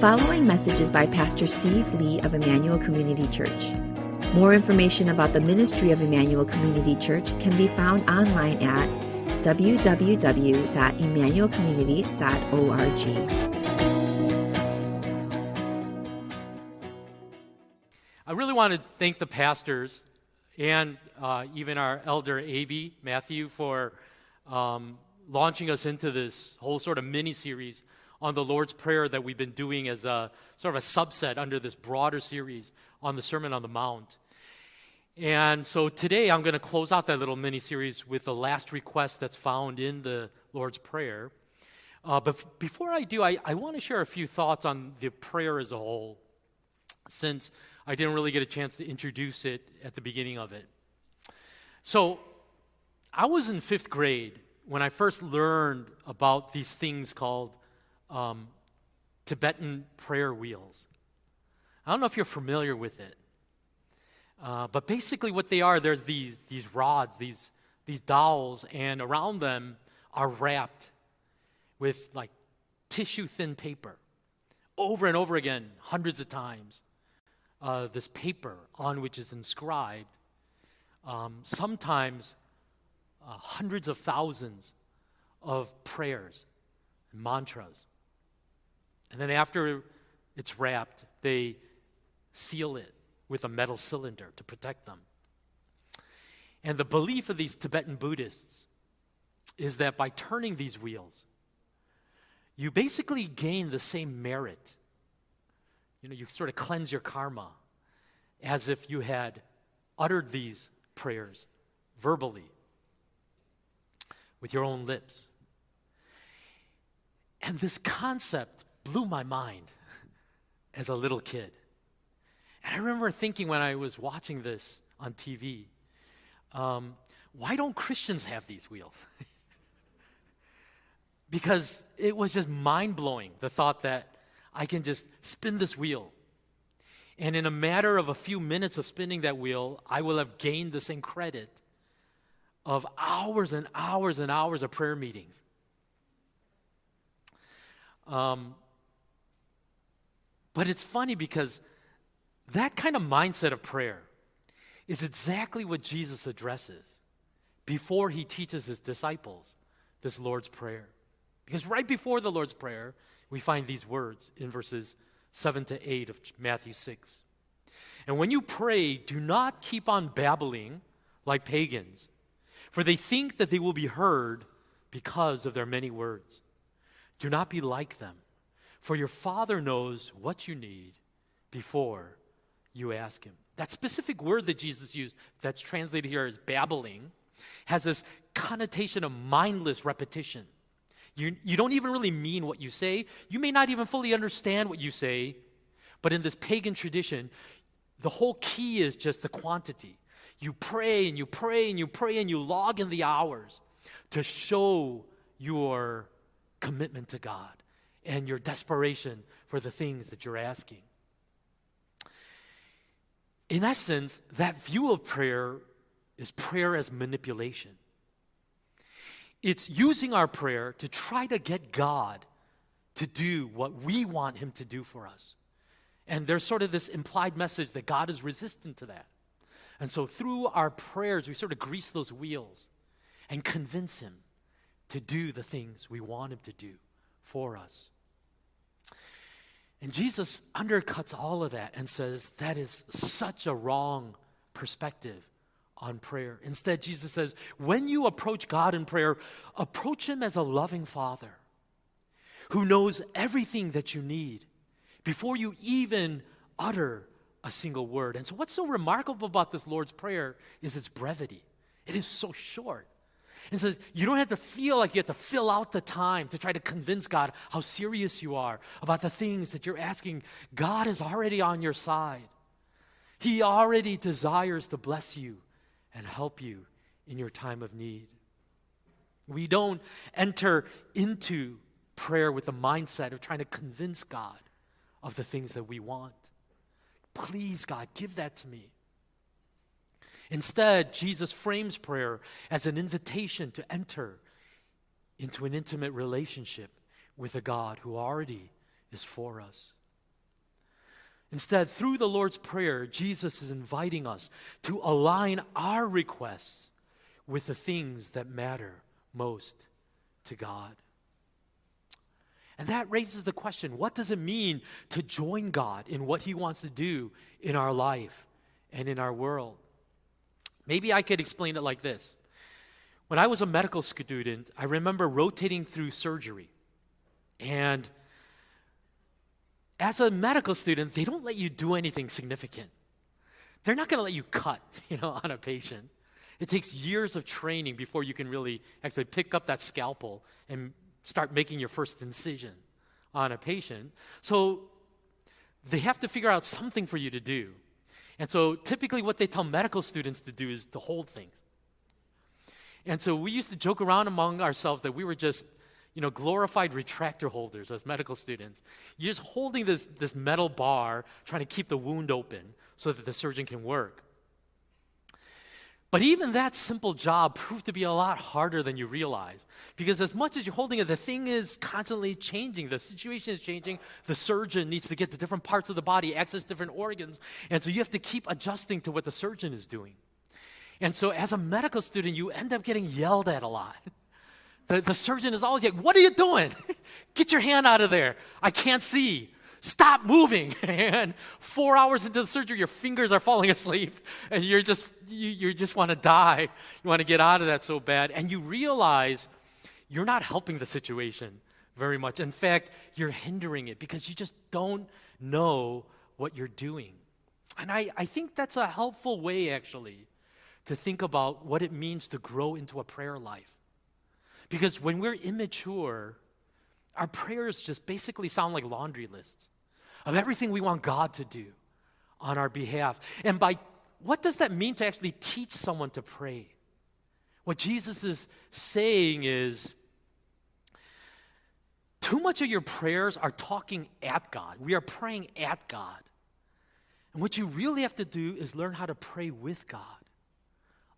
following message is by Pastor Steve Lee of Emmanuel Community Church. More information about the ministry of Emmanuel Community Church can be found online at www.emmanuelcommunity.org. I really want to thank the pastors and uh, even our elder, A.B. Matthew, for um, launching us into this whole sort of mini series on the Lord's Prayer that we've been doing as a sort of a subset under this broader series on the Sermon on the Mount. And so today I'm going to close out that little mini series with the last request that's found in the Lord's Prayer. Uh, but before I do, I, I want to share a few thoughts on the prayer as a whole, since I didn't really get a chance to introduce it at the beginning of it. So I was in fifth grade when I first learned about these things called um, Tibetan prayer wheels. I don't know if you're familiar with it, uh, but basically, what they are, there's these, these rods, these, these dowels, and around them are wrapped with like tissue thin paper over and over again, hundreds of times. Uh, this paper on which is inscribed, um, sometimes uh, hundreds of thousands of prayers, and mantras. And then after it's wrapped, they seal it with a metal cylinder to protect them. And the belief of these Tibetan Buddhists is that by turning these wheels, you basically gain the same merit. You know, you sort of cleanse your karma as if you had uttered these prayers verbally with your own lips. And this concept blew my mind as a little kid. And I remember thinking when I was watching this on TV, um, why don't Christians have these wheels? because it was just mind blowing the thought that I can just spin this wheel. And in a matter of a few minutes of spinning that wheel, I will have gained the same credit of hours and hours and hours of prayer meetings. Um, but it's funny because that kind of mindset of prayer is exactly what Jesus addresses before he teaches his disciples this Lord's Prayer. Because right before the Lord's Prayer, we find these words in verses 7 to 8 of Matthew 6. And when you pray, do not keep on babbling like pagans, for they think that they will be heard because of their many words. Do not be like them, for your Father knows what you need before you ask him. That specific word that Jesus used, that's translated here as babbling, has this connotation of mindless repetition. You, you don't even really mean what you say. You may not even fully understand what you say, but in this pagan tradition, the whole key is just the quantity. You pray and you pray and you pray and you log in the hours to show your commitment to God and your desperation for the things that you're asking in essence, that view of prayer is prayer as manipulation. It's using our prayer to try to get God to do what we want Him to do for us. And there's sort of this implied message that God is resistant to that. And so through our prayers, we sort of grease those wheels and convince Him to do the things we want Him to do for us. And Jesus undercuts all of that and says that is such a wrong perspective on prayer. Instead, Jesus says, when you approach God in prayer, approach Him as a loving Father who knows everything that you need before you even utter a single word. And so, what's so remarkable about this Lord's Prayer is its brevity. It is so short. And says, you don't have to feel like you have to fill out the time to try to convince God how serious you are about the things that you're asking. God is already on your side. He already desires to bless you and help you in your time of need. We don't enter into prayer with the mindset of trying to convince God of the things that we want. Please, God, give that to me. Instead, Jesus frames prayer as an invitation to enter into an intimate relationship with a God who already is for us. Instead, through the Lord's Prayer, Jesus is inviting us to align our requests with the things that matter most to God. And that raises the question what does it mean to join God in what He wants to do in our life and in our world? Maybe I could explain it like this. When I was a medical student, I remember rotating through surgery. And as a medical student, they don't let you do anything significant. They're not going to let you cut, you know, on a patient. It takes years of training before you can really actually pick up that scalpel and start making your first incision on a patient. So they have to figure out something for you to do. And so typically what they tell medical students to do is to hold things. And so we used to joke around among ourselves that we were just you know, glorified retractor holders as medical students. You're just holding this, this metal bar, trying to keep the wound open so that the surgeon can work. But even that simple job proved to be a lot harder than you realize. Because as much as you're holding it, the thing is constantly changing. The situation is changing. The surgeon needs to get to different parts of the body, access different organs. And so you have to keep adjusting to what the surgeon is doing. And so as a medical student, you end up getting yelled at a lot. The, the surgeon is always like, What are you doing? Get your hand out of there. I can't see. Stop moving. and four hours into the surgery, your fingers are falling asleep, and you're just, you, you just want to die. You want to get out of that so bad. And you realize you're not helping the situation very much. In fact, you're hindering it because you just don't know what you're doing. And I, I think that's a helpful way, actually, to think about what it means to grow into a prayer life. Because when we're immature, our prayers just basically sound like laundry lists of everything we want God to do on our behalf. And by what does that mean to actually teach someone to pray? What Jesus is saying is too much of your prayers are talking at God. We are praying at God. And what you really have to do is learn how to pray with God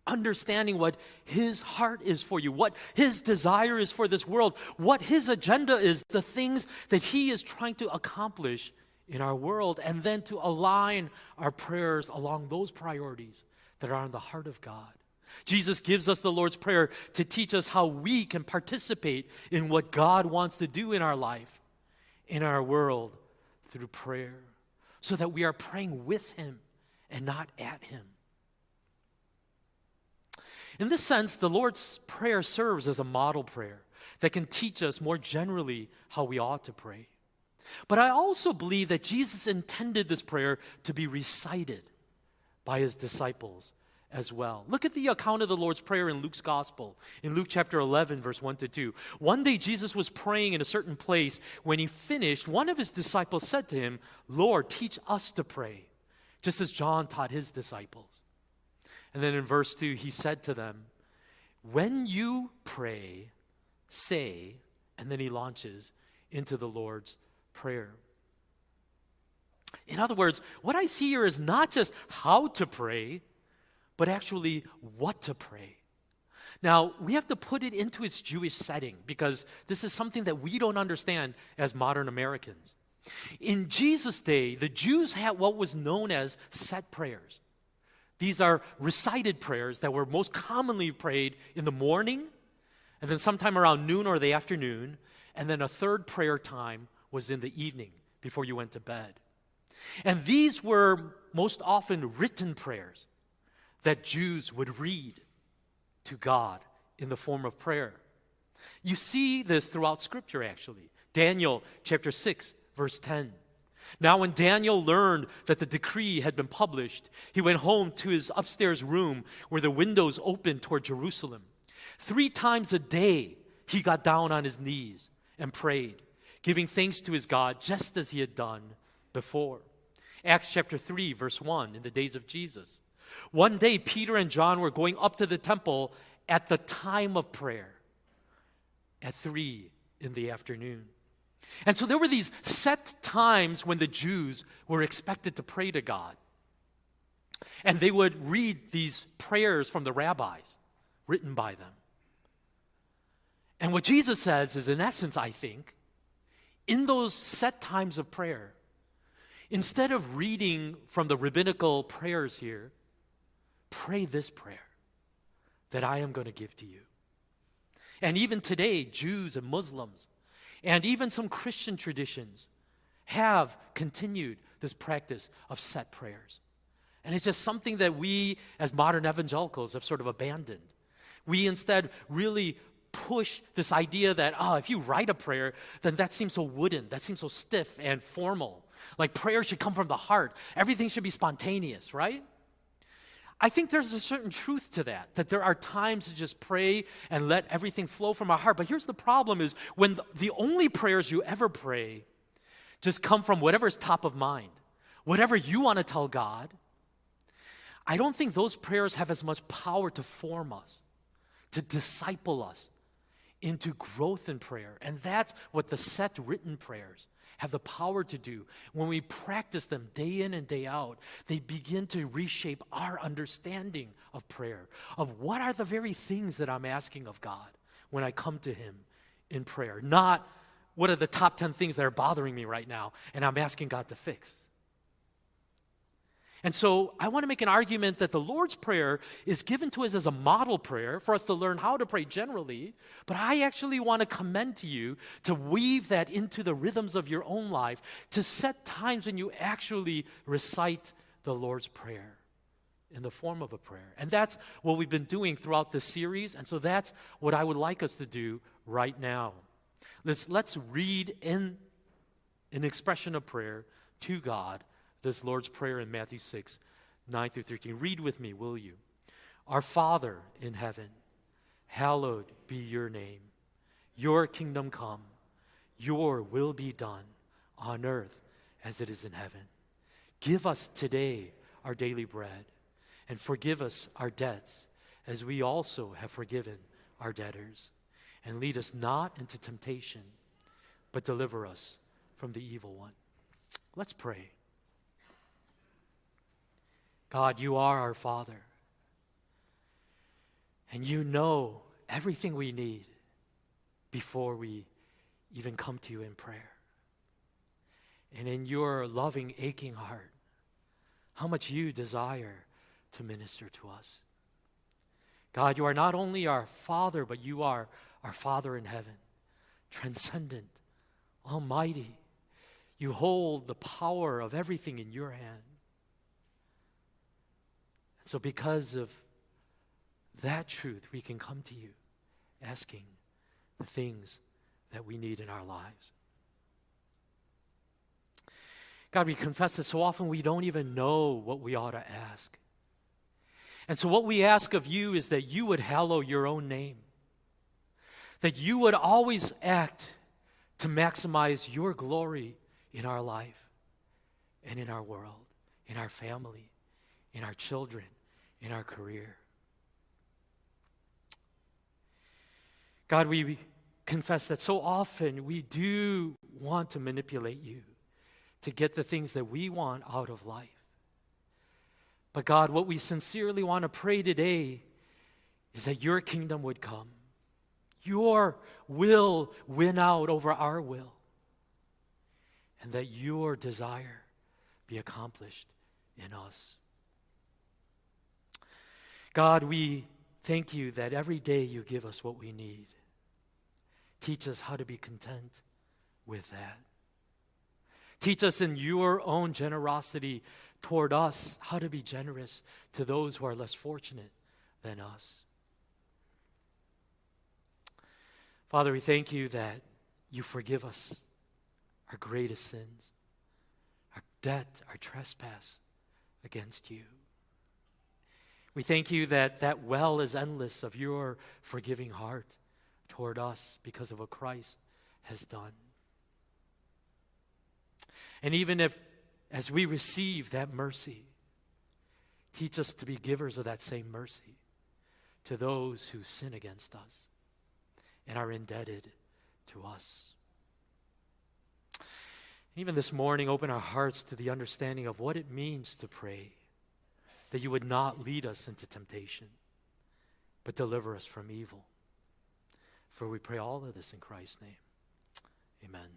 understanding what His heart is for you, what His desire is for this world, what His agenda is, the things that He is trying to accomplish in our world, and then to align our prayers along those priorities that are in the heart of God. Jesus gives us the Lord's Prayer to teach us how we can participate in what God wants to do in our life, in our world, through prayer, so that we are praying with Him and not at Him. In this sense, the Lord's Prayer serves as a model prayer that can teach us more generally how we ought to pray. But I also believe that Jesus intended this prayer to be recited by his disciples as well. Look at the account of the Lord's Prayer in Luke's Gospel, in Luke chapter 11, verse 1 to 2. One day Jesus was praying in a certain place. When he finished, one of his disciples said to him, Lord, teach us to pray, just as John taught his disciples. And then in verse 2, he said to them, When you pray, say, and then he launches into the Lord's Prayer. In other words, what I see here is not just how to pray, but actually what to pray. Now, we have to put it into its Jewish setting because this is something that we don't understand as modern Americans. In Jesus' day, the Jews had what was known as set prayers. These are recited prayers that were most commonly prayed in the morning, and then sometime around noon or the afternoon, and then a third prayer time was in the evening before you went to bed. And these were most often written prayers that Jews would read to God in the form of prayer. You see this throughout Scripture, actually. Daniel chapter 6, verse 10. Now, when Daniel learned that the decree had been published, he went home to his upstairs room where the windows opened toward Jerusalem. Three times a day, he got down on his knees and prayed, giving thanks to his God just as he had done before. Acts chapter 3, verse 1, in the days of Jesus. One day, Peter and John were going up to the temple at the time of prayer at 3 in the afternoon. And so there were these set times when the Jews were expected to pray to God. And they would read these prayers from the rabbis written by them. And what Jesus says is, in essence, I think, in those set times of prayer, instead of reading from the rabbinical prayers here, pray this prayer that I am going to give to you. And even today, Jews and Muslims, and even some Christian traditions have continued this practice of set prayers. And it's just something that we, as modern evangelicals, have sort of abandoned. We instead really push this idea that, oh, if you write a prayer, then that seems so wooden, that seems so stiff and formal. Like prayer should come from the heart, everything should be spontaneous, right? I think there's a certain truth to that, that there are times to just pray and let everything flow from our heart. But here's the problem is when the, only prayers you ever pray just come from whatever's top of mind, whatever you want to tell God, I don't think those prayers have as much power to form us, to disciple us into growth in prayer. And that's what the set written prayers have the power to do. When we practice them day in and day out, they begin to reshape our understanding of prayer, of what are the very things that I'm asking of God when I come to Him in prayer, not what are the top 10 things that are bothering me right now and I'm asking God to fix. And so I want to make an argument that the Lord's Prayer is given to us as a model prayer for us to learn how to pray generally, but I actually want to commend to you to weave that into the rhythms of your own life, to set times when you actually recite the Lord's Prayer in the form of a prayer. And that's what we've been doing throughout this series, and so that's what I would like us to do right now. Let's, let's read in an expression of prayer to God this Lord's Prayer in Matthew 6, 9 through 13. Read with me, will you? Our Father in heaven, hallowed be your name. Your kingdom come, your will be done on earth as it is in heaven. Give us today our daily bread, and forgive us our debts as we also have forgiven our debtors. And lead us not into temptation, but deliver us from the evil one. Let's pray. God, you are our Father. And you know everything we need before we even come to you in prayer. And in your loving, aching heart, how much you desire to minister to us. God, you are not only our Father, but you are our Father in heaven, transcendent, almighty. You hold the power of everything in your hand. So, because of that truth, we can come to you asking the things that we need in our lives. God, we confess that so often we don't even know what we ought to ask. And so, what we ask of you is that you would hallow your own name, that you would always act to maximize your glory in our life and in our world, in our family, in our children, in our career. God, we confess that so often we do want to manipulate you to get the things that we want out of life. But God, what we sincerely want to pray today is that your kingdom would come. Your will win out over our will. And that your desire be accomplished in us. God, we thank you that every day you give us what we need. Teach us how to be content with that. Teach us in your own generosity toward us how to be generous to those who are less fortunate than us. Father, we thank you that you forgive us our greatest sins, our debt, our trespass against you. We thank you that that well is endless of your forgiving heart toward us because of what Christ has done. And even if, as we receive that mercy, teach us to be givers of that same mercy to those who sin against us and are indebted to us. Even this morning, open our hearts to the understanding of what it means to pray that you would not lead us into temptation, but deliver us from evil. For we pray all of this in Christ's name. Amen.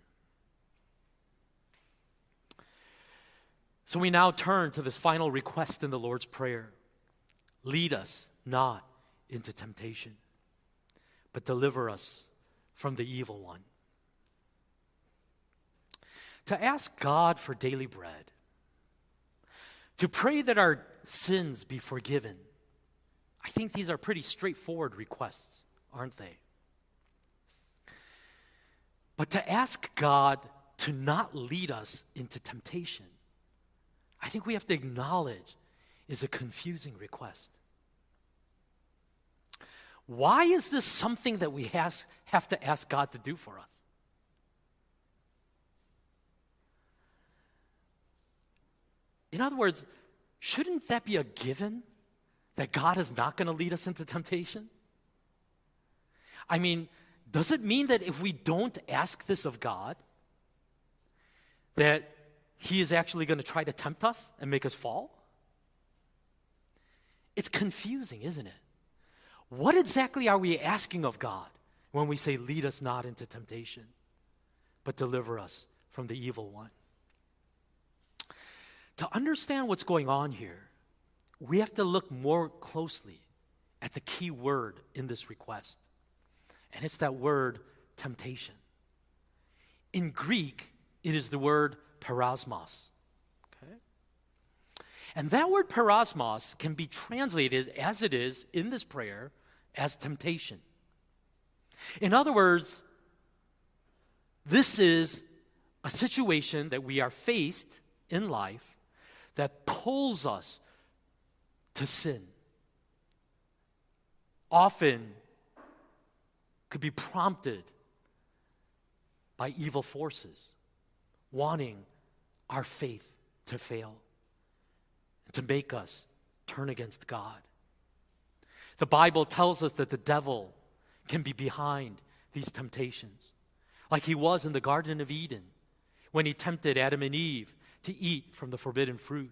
So we now turn to this final request in the Lord's Prayer Lead us not into temptation, but deliver us from the evil one. To ask God for daily bread, to pray that our sins be forgiven. I think these are pretty straightforward requests, aren't they? But to ask God to not lead us into temptation, I think we have to acknowledge is a confusing request. Why is this something that we has, have to ask God to do for us? In other words, shouldn't that be a given that God is not going to lead us into temptation? I mean, does it mean that if we don't ask this of God, that He is actually going to try to tempt us and make us fall? It's confusing, isn't it? What exactly are we asking of God when we say, Lead us not into temptation, but deliver us from the evil one? To understand what's going on here, we have to look more closely at the key word in this request. And it's that word temptation. In Greek, it is the word peirasmos. Okay? And that word peirasmos can be translated as it is in this prayer as temptation. In other words, this is a situation that we are faced in life that pulls us to sin. Often could be prompted by evil forces wanting our faith to fail, and to make us turn against God. The Bible tells us that the devil can be behind these temptations, like he was in the Garden of Eden when he tempted Adam and Eve to eat from the forbidden fruit.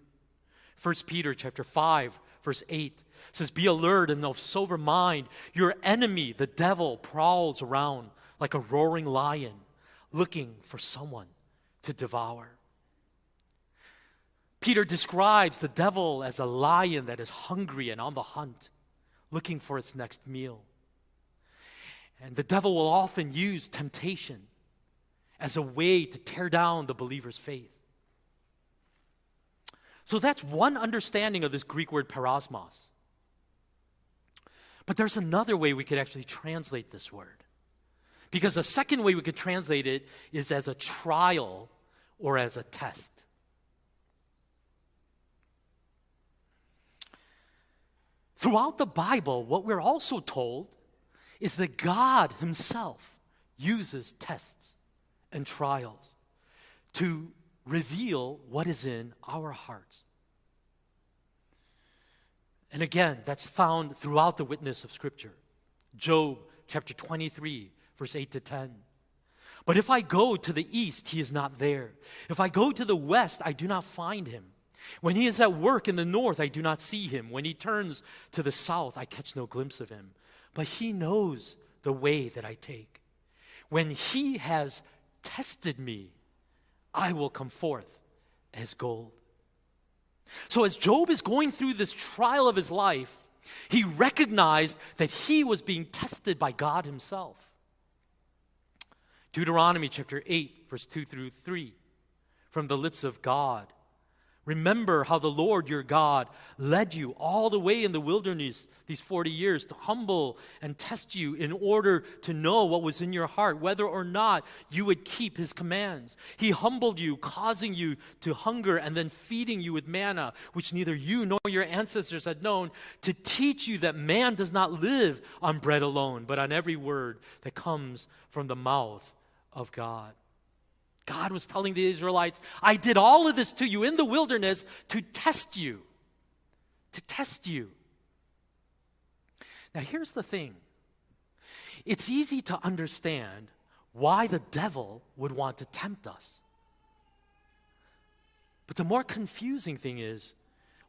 1 Peter chapter 5 verse 8 says be alert and of sober mind your enemy the devil prowls around like a roaring lion looking for someone to devour. Peter describes the devil as a lion that is hungry and on the hunt looking for its next meal. And the devil will often use temptation as a way to tear down the believer's faith. So that's one understanding of this Greek word peirasmos. But there's another way we could actually translate this word. Because the second way we could translate it is as a trial or as a test. Throughout the Bible, what we're also told is that God Himself uses tests and trials to reveal what is in our hearts. And again, that's found throughout the witness of Scripture. Job chapter 23, verse 8 to 10. But if I go to the east, he is not there. If I go to the west, I do not find him. When he is at work in the north, I do not see him. When he turns to the south, I catch no glimpse of him. But he knows the way that I take. When he has tested me, I will come forth as gold. So, as Job is going through this trial of his life, he recognized that he was being tested by God himself. Deuteronomy chapter 8, verse 2 through 3, from the lips of God. Remember how the Lord your God led you all the way in the wilderness these 40 years to humble and test you in order to know what was in your heart, whether or not you would keep his commands. He humbled you, causing you to hunger and then feeding you with manna, which neither you nor your ancestors had known, to teach you that man does not live on bread alone, but on every word that comes from the mouth of God. God was telling the Israelites, I did all of this to you in the wilderness to test you. To test you. Now, here's the thing it's easy to understand why the devil would want to tempt us. But the more confusing thing is,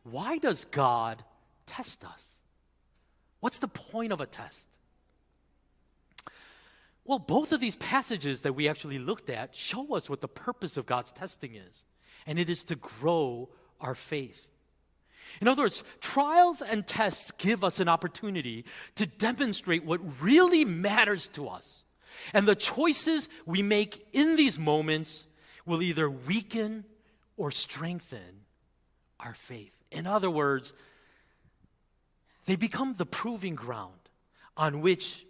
why does God test us? What's the point of a test? Well, both of these passages that we actually looked at show us what the purpose of God's testing is, and it is to grow our faith. In other words, trials and tests give us an opportunity to demonstrate what really matters to us. And the choices we make in these moments will either weaken or strengthen our faith. In other words, they become the proving ground on which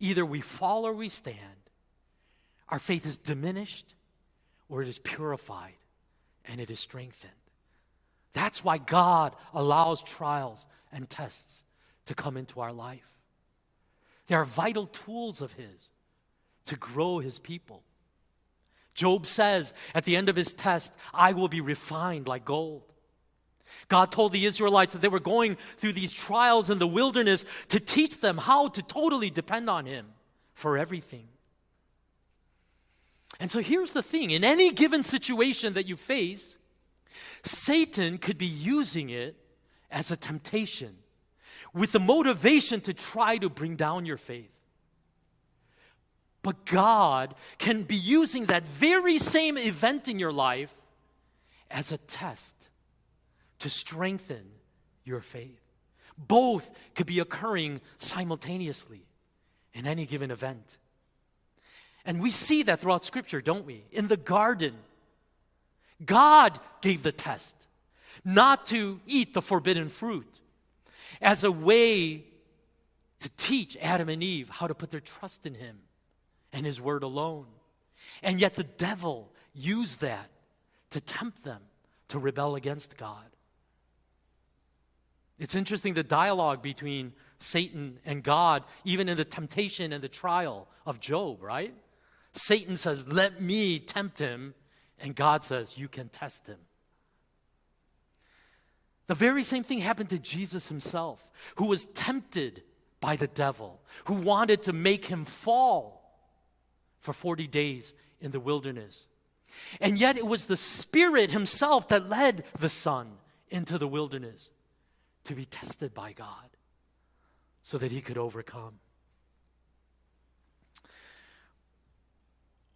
either we fall or we stand. Our faith is diminished or it is purified and it is strengthened. That's why God allows trials and tests to come into our life. They are vital tools of His to grow His people. Job says at the end of his test, I will be refined like gold. God told the Israelites that they were going through these trials in the wilderness to teach them how to totally depend on Him for everything. And so here's the thing in any given situation that you face, Satan could be using it as a temptation with the motivation to try to bring down your faith. But God can be using that very same event in your life as a test to strengthen your faith. Both could be occurring simultaneously in any given event. And we see that throughout Scripture, don't we? In the garden, God gave the test not to eat the forbidden fruit as a way to teach Adam and Eve how to put their trust in Him and His Word alone. And yet the devil used that to tempt them to rebel against God. It's interesting the dialogue between Satan and God, even in the temptation and the trial of Job, right? Satan says, Let me tempt him. And God says, You can test him. The very same thing happened to Jesus himself, who was tempted by the devil, who wanted to make him fall for 40 days in the wilderness. And yet it was the Spirit Himself that led the Son into the wilderness to be tested by God so that He could overcome.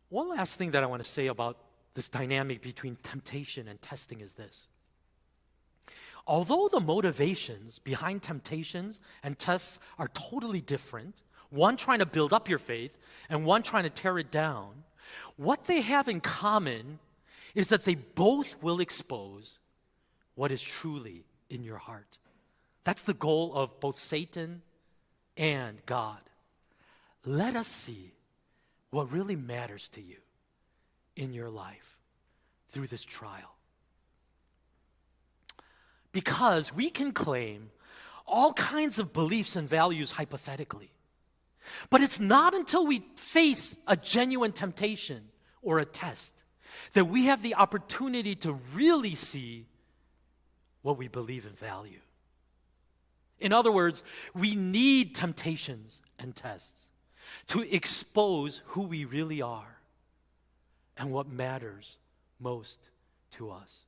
One last thing that I want to say about this dynamic between temptation and testing is this. Although the motivations behind temptations and tests are totally different, one trying to build up your faith and one trying to tear it down, what they have in common is that they both will expose what is truly in your heart. That's the goal of both Satan and God. Let us see what really matters to you in your life through this trial. Because we can claim all kinds of beliefs and values hypothetically. But it's not until we face a genuine temptation or a test that we have the opportunity to really see what we believe and value. In other words, we need temptations and tests to expose who we really are and what matters most to us.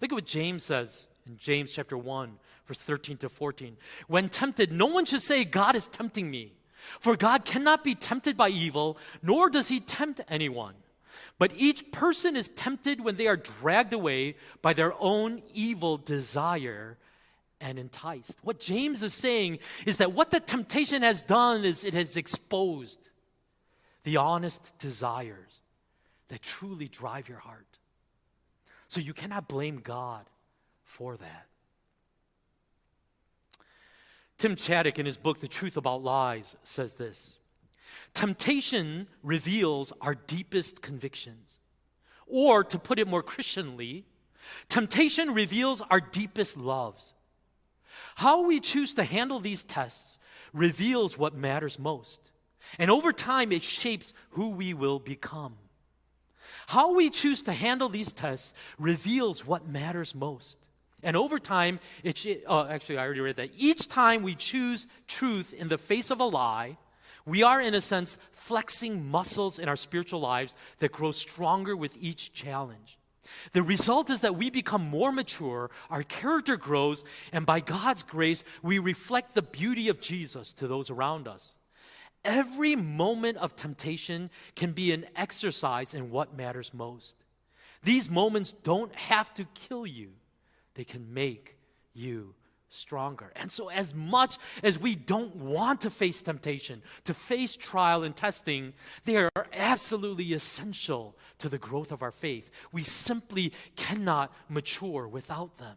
Look at what James says in James chapter 1, verse 13 to 14. When tempted, no one should say, God is tempting me. For God cannot be tempted by evil, nor does he tempt anyone. But each person is tempted when they are dragged away by their own evil desire and enticed. What James is saying is that what the temptation has done is it has exposed the honest desires that truly drive your heart. So you cannot blame God for that. Tim Chaddick, in his book, The Truth About Lies, says this Temptation reveals our deepest convictions. Or, to put it more Christianly, temptation reveals our deepest loves. How we choose to handle these tests reveals what matters most. And over time, it shapes who we will become. How we choose to handle these tests reveals what matters most. And over time, it, oh, actually, I already read that. Each time we choose truth in the face of a lie, we are, in a sense, flexing muscles in our spiritual lives that grow stronger with each challenge. The result is that we become more mature, our character grows, and by God's grace, we reflect the beauty of Jesus to those around us. Every moment of temptation can be an exercise in what matters most. These moments don't have to kill you, they can make you stronger. And so, as much as we don't want to face temptation, to face trial and testing, they are absolutely essential to the growth of our faith. We simply cannot mature without them.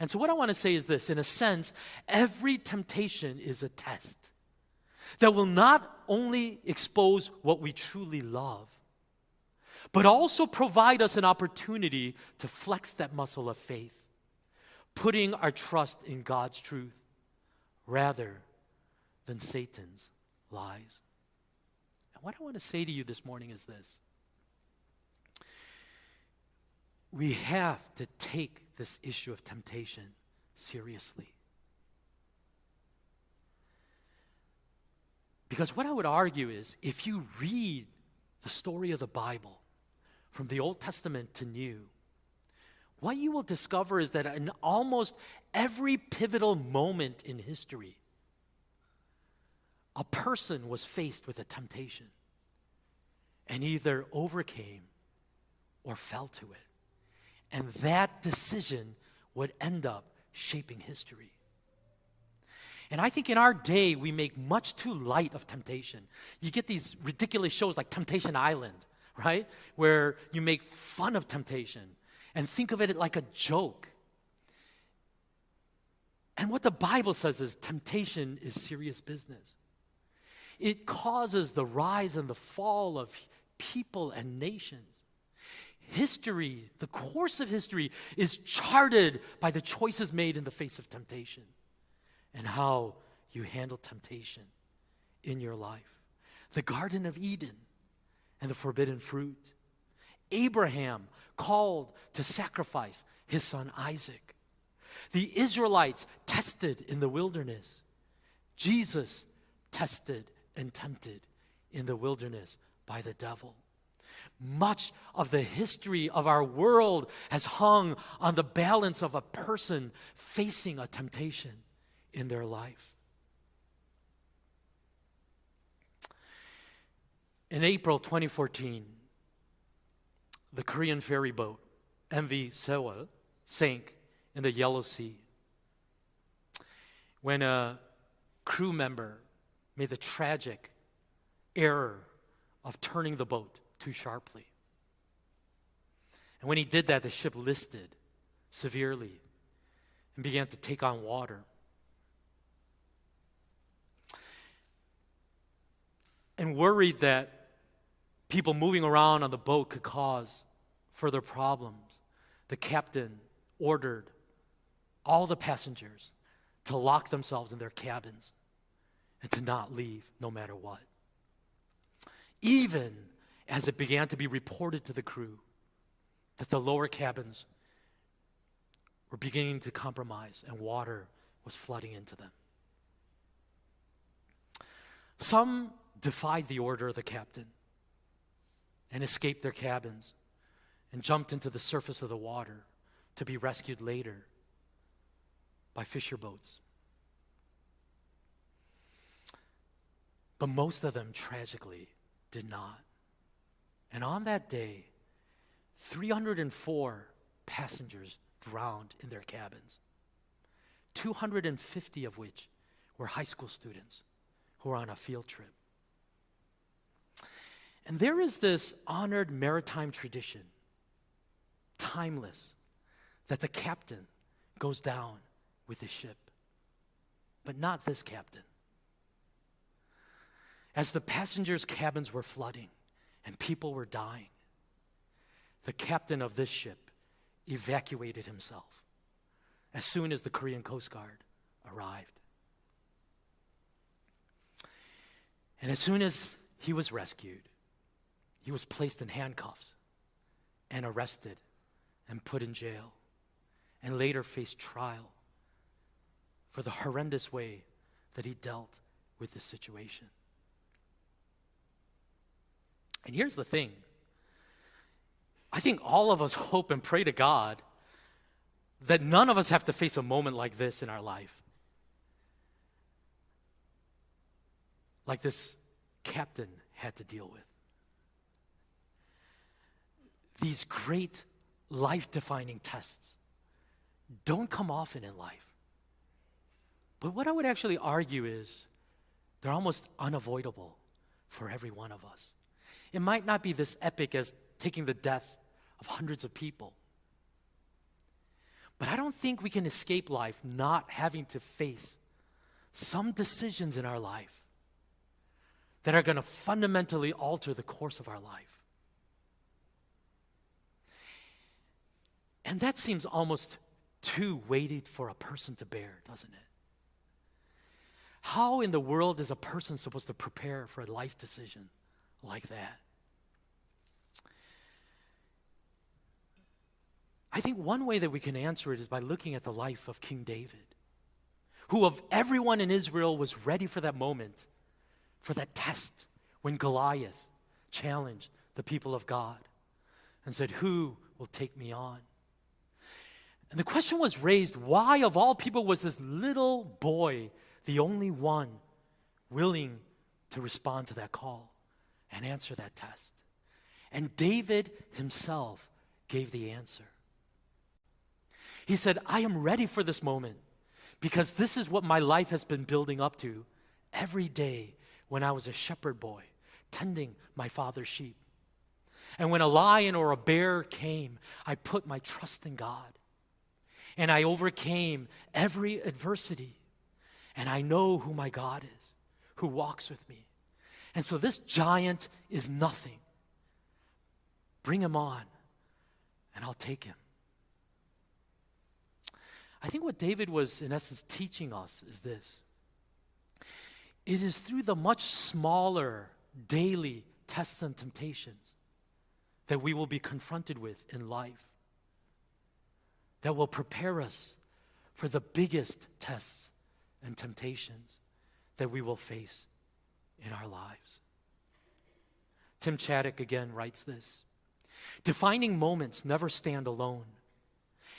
And so, what I want to say is this in a sense, every temptation is a test that will not only expose what we truly love, but also provide us an opportunity to flex that muscle of faith, putting our trust in God's truth rather than Satan's lies. And what I want to say to you this morning is this we have to take this issue of temptation seriously. Because what I would argue is if you read the story of the Bible from the Old Testament to New, what you will discover is that in almost every pivotal moment in history, a person was faced with a temptation and either overcame or fell to it. And that decision would end up shaping history. And I think in our day, we make much too light of temptation. You get these ridiculous shows like Temptation Island, right? Where you make fun of temptation and think of it like a joke. And what the Bible says is temptation is serious business. It causes the rise and the fall of people and nations. History, the course of history, is charted by the choices made in the face of temptation and how you handle temptation in your life. The Garden of Eden and the forbidden fruit. Abraham called to sacrifice his son Isaac. The Israelites tested in the wilderness. Jesus tested and tempted in the wilderness by the devil. Much of the history of our world has hung on the balance of a person facing a temptation in their life. In April 2014, the Korean ferry boat MV Sewol sank in the Yellow Sea when a crew member made the tragic error of turning the boat too sharply. And when he did that, the ship listed severely and began to take on water. And worried that people moving around on the boat could cause further problems, the captain ordered all the passengers to lock themselves in their cabins and to not leave no matter what. Even as it began to be reported to the crew that the lower cabins were beginning to compromise and water was flooding into them. Some defied the order of the captain and escaped their cabins and jumped into the surface of the water to be rescued later by fisher boats. But most of them tragically did not. And on that day, 304 passengers drowned in their cabins, 250 of which were high school students who were on a field trip. And there is this honored maritime tradition, timeless, that the captain goes down with the ship, but not this captain. As the passengers' cabins were flooding, and people were dying. The captain of this ship evacuated himself as soon as the Korean Coast Guard arrived. And as soon as he was rescued, he was placed in handcuffs and arrested and put in jail and later faced trial for the horrendous way that he dealt with this situation. And here's the thing I think all of us hope and pray to God that none of us have to face a moment like this in our life. Like this captain had to deal with. These great life defining tests don't come often in life. But what I would actually argue is they're almost unavoidable for every one of us. It might not be this epic as taking the death of hundreds of people. But I don't think we can escape life not having to face some decisions in our life that are going to fundamentally alter the course of our life. And that seems almost too weighty for a person to bear, doesn't it? How in the world is a person supposed to prepare for a life decision like that? I think one way that we can answer it is by looking at the life of King David, who of everyone in Israel was ready for that moment, for that test when Goliath challenged the people of God and said, Who will take me on? And the question was raised why, of all people, was this little boy the only one willing to respond to that call and answer that test? And David himself gave the answer. He said, I am ready for this moment because this is what my life has been building up to every day when I was a shepherd boy tending my father's sheep. And when a lion or a bear came, I put my trust in God. And I overcame every adversity. And I know who my God is, who walks with me. And so this giant is nothing. Bring him on, and I'll take him. I think what David was, in essence, teaching us is this it is through the much smaller daily tests and temptations that we will be confronted with in life that will prepare us for the biggest tests and temptations that we will face in our lives. Tim Chaddick again writes this Defining moments never stand alone.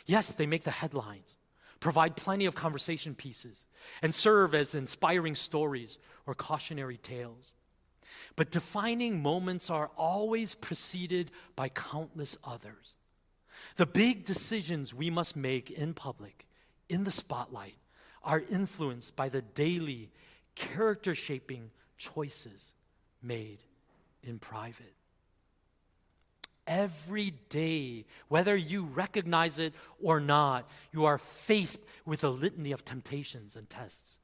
Yes, they make the headlines, provide plenty of conversation pieces, and serve as inspiring stories or cautionary tales. But defining moments are always preceded by countless others. The big decisions we must make in public, in the spotlight, are influenced by the daily character shaping choices made in private. Every day, whether you recognize it or not, you are faced with a litany of temptations and tests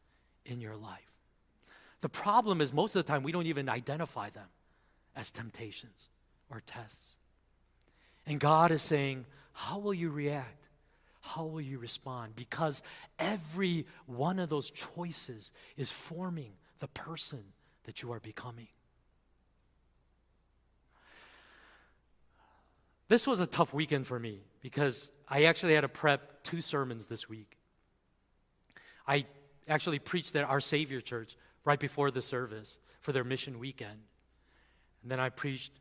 in your life. The problem is, most of the time, we don't even identify them as temptations or tests. And God is saying, How will you react? How will you respond? Because every one of those choices is forming the person that you are becoming. This was a tough weekend for me because I actually had to prep two sermons this week. I actually preached at our Savior Church right before the service for their mission weekend. And then I preached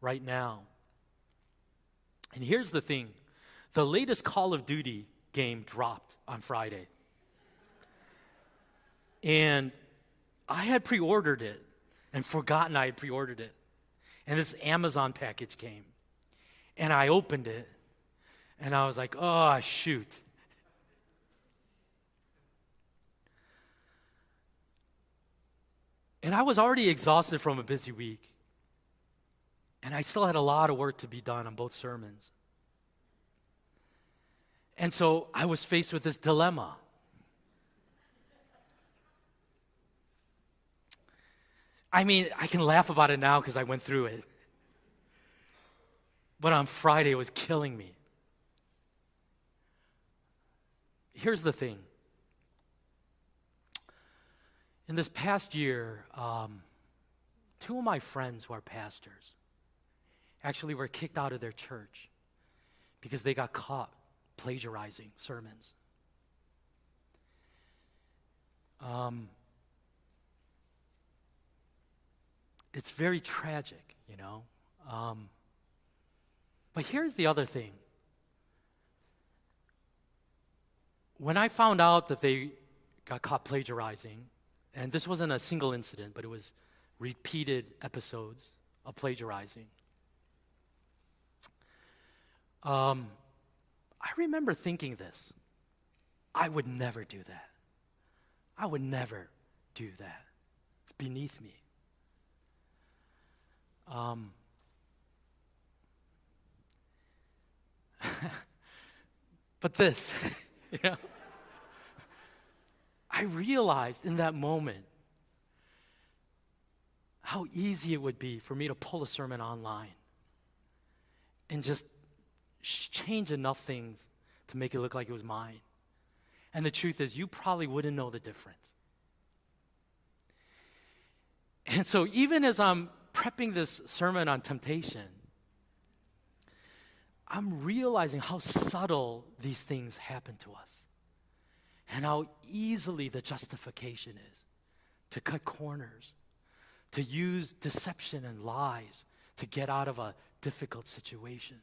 right now. And here's the thing the latest Call of Duty game dropped on Friday. And I had pre ordered it and forgotten I had pre ordered it. And this Amazon package came. And I opened it and I was like, oh, shoot. And I was already exhausted from a busy week. And I still had a lot of work to be done on both sermons. And so I was faced with this dilemma. I mean, I can laugh about it now because I went through it. But on Friday, it was killing me. Here's the thing. In this past year, um, two of my friends who are pastors actually were kicked out of their church because they got caught plagiarizing sermons. Um, it's very tragic, you know. Um, but here's the other thing. When I found out that they got caught plagiarizing, and this wasn't a single incident, but it was repeated episodes of plagiarizing, Um, I remember thinking this I would never do that. I would never do that. It's beneath me. Um, but this, you know, I realized in that moment how easy it would be for me to pull a sermon online and just change enough things to make it look like it was mine. And the truth is, you probably wouldn't know the difference. And so, even as I'm prepping this sermon on temptation, I'm realizing how subtle these things happen to us and how easily the justification is to cut corners, to use deception and lies to get out of a difficult situation,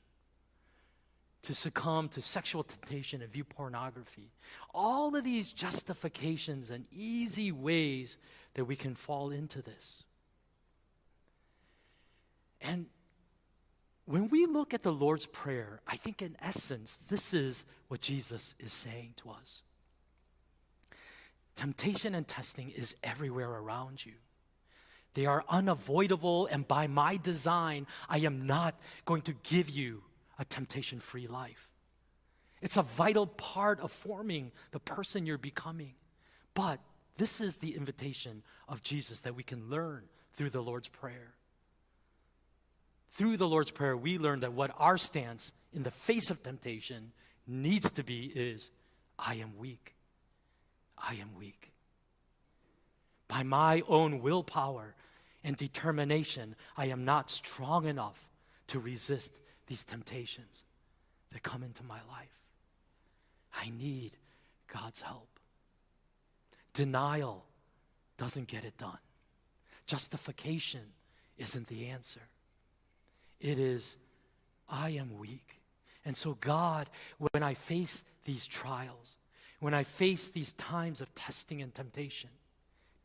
to succumb to sexual temptation and view pornography. All of these justifications and easy ways that we can fall into this. And when we look at the Lord's Prayer, I think in essence, this is what Jesus is saying to us. Temptation and testing is everywhere around you. They are unavoidable, and by my design, I am not going to give you a temptation free life. It's a vital part of forming the person you're becoming. But this is the invitation of Jesus that we can learn through the Lord's Prayer. Through the Lord's Prayer, we learn that what our stance in the face of temptation needs to be is I am weak. I am weak. By my own willpower and determination, I am not strong enough to resist these temptations that come into my life. I need God's help. Denial doesn't get it done, justification isn't the answer. It is, I am weak. And so, God, when I face these trials, when I face these times of testing and temptation,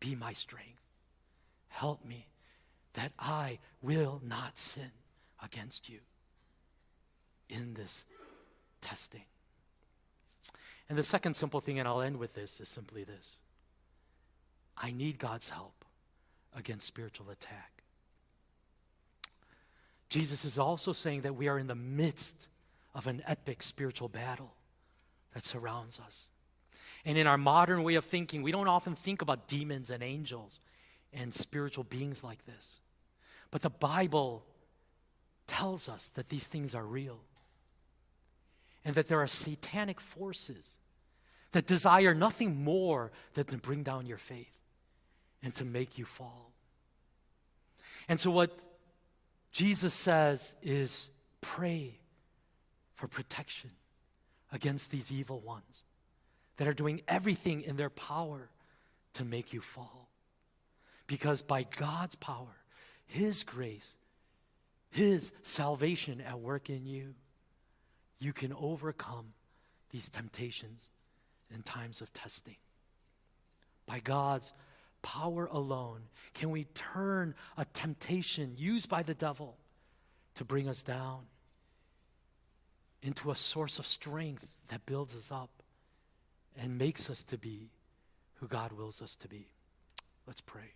be my strength. Help me that I will not sin against you in this testing. And the second simple thing, and I'll end with this, is simply this I need God's help against spiritual attack. Jesus is also saying that we are in the midst of an epic spiritual battle that surrounds us. And in our modern way of thinking, we don't often think about demons and angels and spiritual beings like this. But the Bible tells us that these things are real and that there are satanic forces that desire nothing more than to bring down your faith and to make you fall. And so, what Jesus says is pray for protection against these evil ones that are doing everything in their power to make you fall. Because by God's power, His grace, His salvation at work in you, you can overcome these temptations in times of testing. By God's power alone can we turn a temptation used by the devil to bring us down into a source of strength that builds us up and makes us to be who God wills us to be. Let's pray.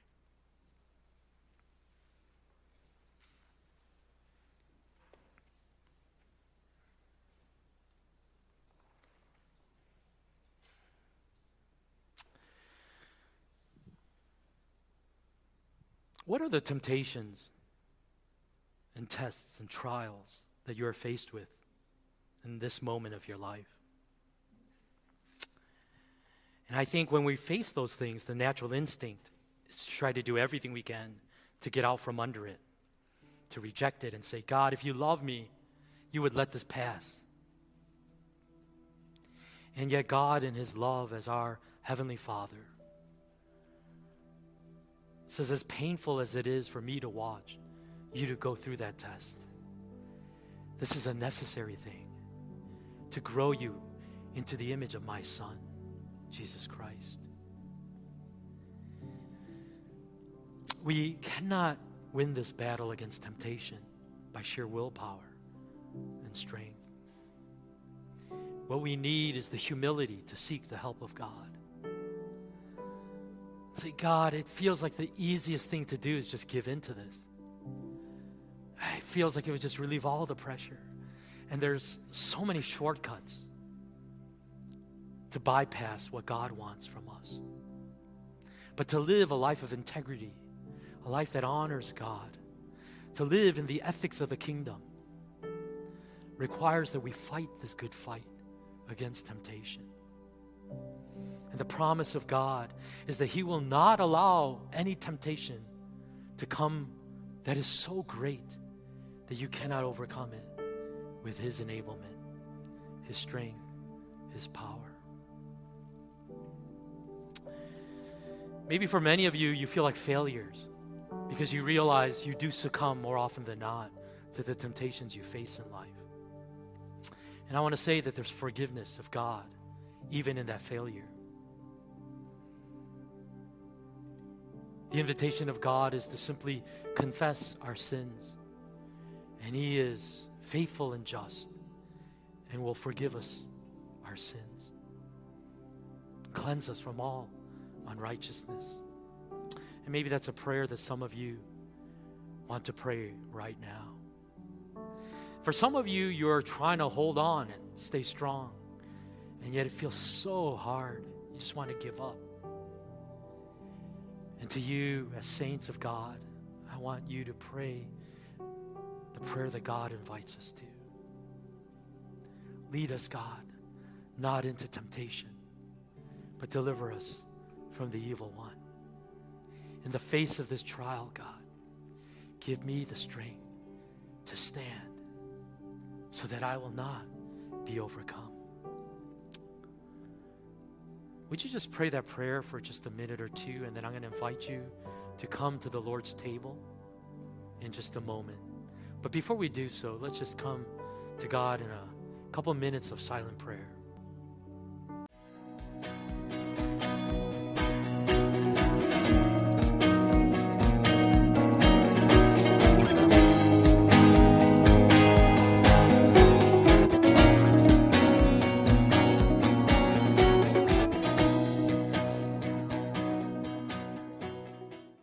What are the temptations and tests and trials that you are faced with in this moment of your life? And I think when we face those things, the natural instinct is to try to do everything we can to get out from under it, to reject it and say, God, if you love me, you would let this pass. And yet, God, in His love as our Heavenly Father, says, as painful as it is for me to watch you to go through that test, this is a necessary thing to grow you into the image of my Son. Jesus Christ. We cannot win this battle against temptation by sheer willpower and strength. What we need is the humility to seek the help of God. Say, God, it feels like the easiest thing to do is just give in to this. It feels like it would just relieve all the pressure. And there's so many shortcuts to bypass what God wants from us. But to live a life of integrity, a life that honors God, to live in the ethics of the kingdom, requires that we fight this good fight against temptation. And the promise of God is that He will not allow any temptation to come that is so great that you cannot overcome it with His enablement, His strength, His power. Maybe for many of you, you feel like failures because you realize you do succumb more often than not to the temptations you face in life. And I want to say that there's forgiveness of God even in that failure. The invitation of God is to simply confess our sins, and He is faithful and just and will forgive us our sins, cleanse us from all unrighteousness. And maybe that's a prayer that some of you want to pray right now. For some of you, you're trying to hold on and stay strong, and yet it feels so hard. You just want to give up. And to you, as saints of God, I want you to pray the prayer that God invites us to. Lead us, God, not into temptation, but deliver us from the evil one. In the face of this trial, God, give me the strength to stand so that I will not be overcome. Would you just pray that prayer for just a minute or two, and then I'm going to invite you to come to the Lord's table in just a moment. But before we do so, let's just come to God in a couple minutes of silent prayer.